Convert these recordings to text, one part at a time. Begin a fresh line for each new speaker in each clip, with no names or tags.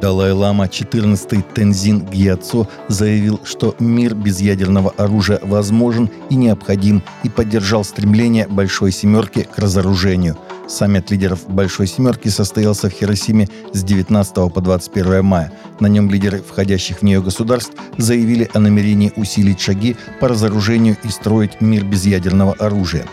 Далай-лама 14 Тензин Гьяцо заявил, что мир без ядерного оружия возможен и необходим и поддержал стремление Большой Семерки к разоружению. Саммит лидеров Большой Семерки состоялся в Хиросиме с 19 по 21 мая. На нем лидеры входящих в нее государств заявили о намерении усилить шаги по разоружению и строить мир без ядерного оружия.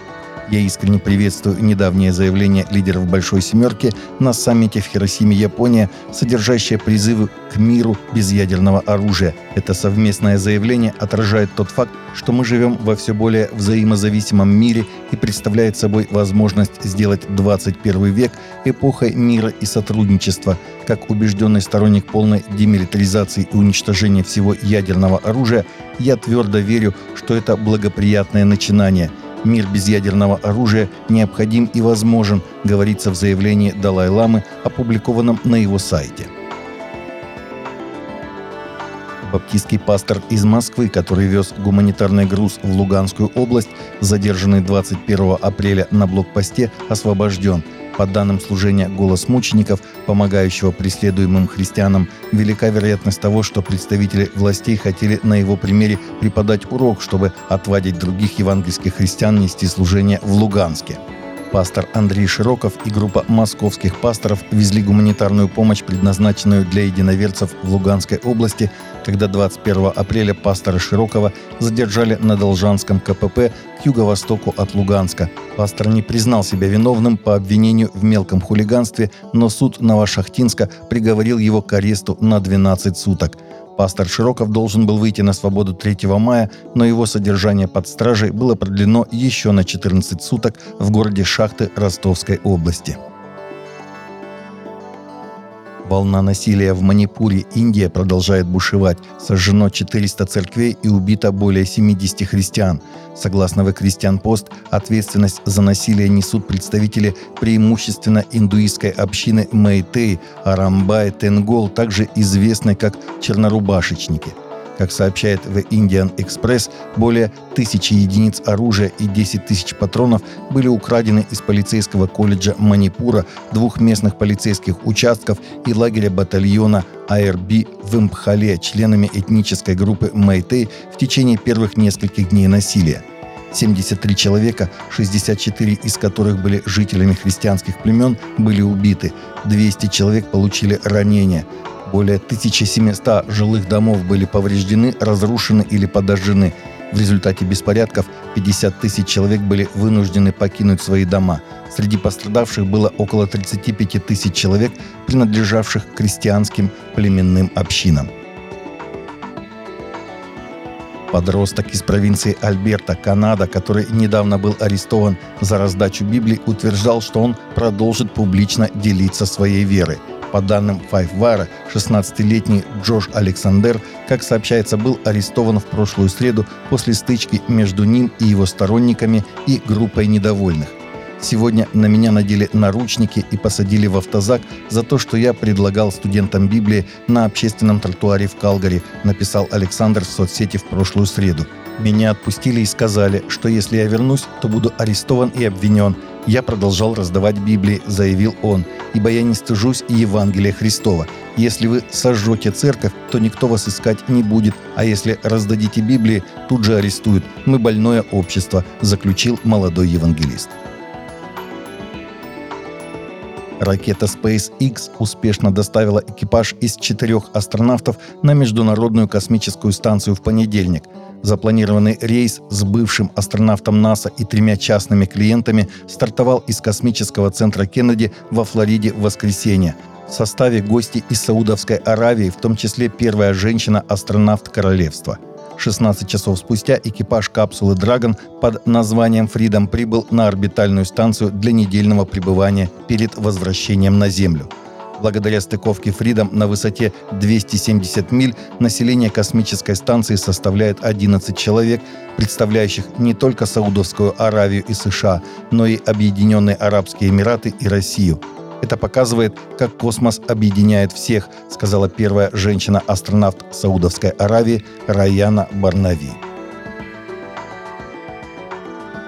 Я искренне приветствую недавнее заявление лидеров Большой Семерки на саммите в Хиросиме, Япония, содержащее призывы к миру без ядерного оружия. Это совместное заявление отражает тот факт, что мы живем во все более взаимозависимом мире и представляет собой возможность сделать 21 век эпохой мира и сотрудничества. Как убежденный сторонник полной демилитаризации и уничтожения всего ядерного оружия, я твердо верю, что это благоприятное начинание – Мир без ядерного оружия необходим и возможен, говорится в заявлении Далай-ламы, опубликованном на его сайте. Баптистский пастор из Москвы, который вез гуманитарный груз в Луганскую область, задержанный 21 апреля на блокпосте, освобожден – по данным служения «Голос мучеников», помогающего преследуемым христианам, велика вероятность того, что представители властей хотели на его примере преподать урок, чтобы отвадить других евангельских христиан нести служение в Луганске. Пастор Андрей Широков и группа московских пасторов везли гуманитарную помощь, предназначенную для единоверцев в Луганской области, когда 21 апреля пастора Широкова задержали на Должанском КПП к юго-востоку от Луганска. Пастор не признал себя виновным по обвинению в мелком хулиганстве, но суд Новошахтинска приговорил его к аресту на 12 суток – Пастор Широков должен был выйти на свободу 3 мая, но его содержание под стражей было продлено еще на 14 суток в городе Шахты Ростовской области. Волна насилия в Манипуре, Индия продолжает бушевать. Сожжено 400 церквей и убито более 70 христиан. Согласно в Крестьян Пост, ответственность за насилие несут представители преимущественно индуистской общины Мэйтей, Арамбай, Тенгол, также известной как чернорубашечники – как сообщает в Indian Express, более тысячи единиц оружия и 10 тысяч патронов были украдены из полицейского колледжа Манипура, двух местных полицейских участков и лагеря батальона АРБ в Импхале членами этнической группы Мэйтэй в течение первых нескольких дней насилия. 73 человека, 64 из которых были жителями христианских племен, были убиты. 200 человек получили ранения. Более 1700 жилых домов были повреждены, разрушены или подожжены. В результате беспорядков 50 тысяч человек были вынуждены покинуть свои дома. Среди пострадавших было около 35 тысяч человек, принадлежавших крестьянским племенным общинам. Подросток из провинции Альберта, Канада, который недавно был арестован за раздачу Библии, утверждал, что он продолжит публично делиться своей верой – по данным Five 16-летний Джош Александр, как сообщается, был арестован в прошлую среду после стычки между ним и его сторонниками и группой недовольных. Сегодня на меня надели наручники и посадили в автозак за то, что я предлагал студентам Библии на общественном тротуаре в Калгари, написал Александр в соцсети в прошлую среду. Меня отпустили и сказали, что если я вернусь, то буду арестован и обвинен. Я продолжал раздавать Библии, заявил он, ибо я не стыжусь и Евангелия Христова. Если вы сожжете церковь, то никто вас искать не будет, а если раздадите Библии, тут же арестуют. Мы больное общество, заключил молодой евангелист. Ракета SpaceX успешно доставила экипаж из четырех астронавтов на Международную космическую станцию в понедельник – Запланированный рейс с бывшим астронавтом НАСА и тремя частными клиентами стартовал из космического центра Кеннеди во Флориде в воскресенье. В составе гости из Саудовской Аравии, в том числе первая женщина-астронавт королевства. 16 часов спустя экипаж капсулы Dragon под названием Freedom прибыл на орбитальную станцию для недельного пребывания перед возвращением на Землю. Благодаря стыковке Фридом на высоте 270 миль население космической станции составляет 11 человек, представляющих не только Саудовскую Аравию и США, но и Объединенные Арабские Эмираты и Россию. Это показывает, как космос объединяет всех, сказала первая женщина-астронавт Саудовской Аравии Раяна Барнави.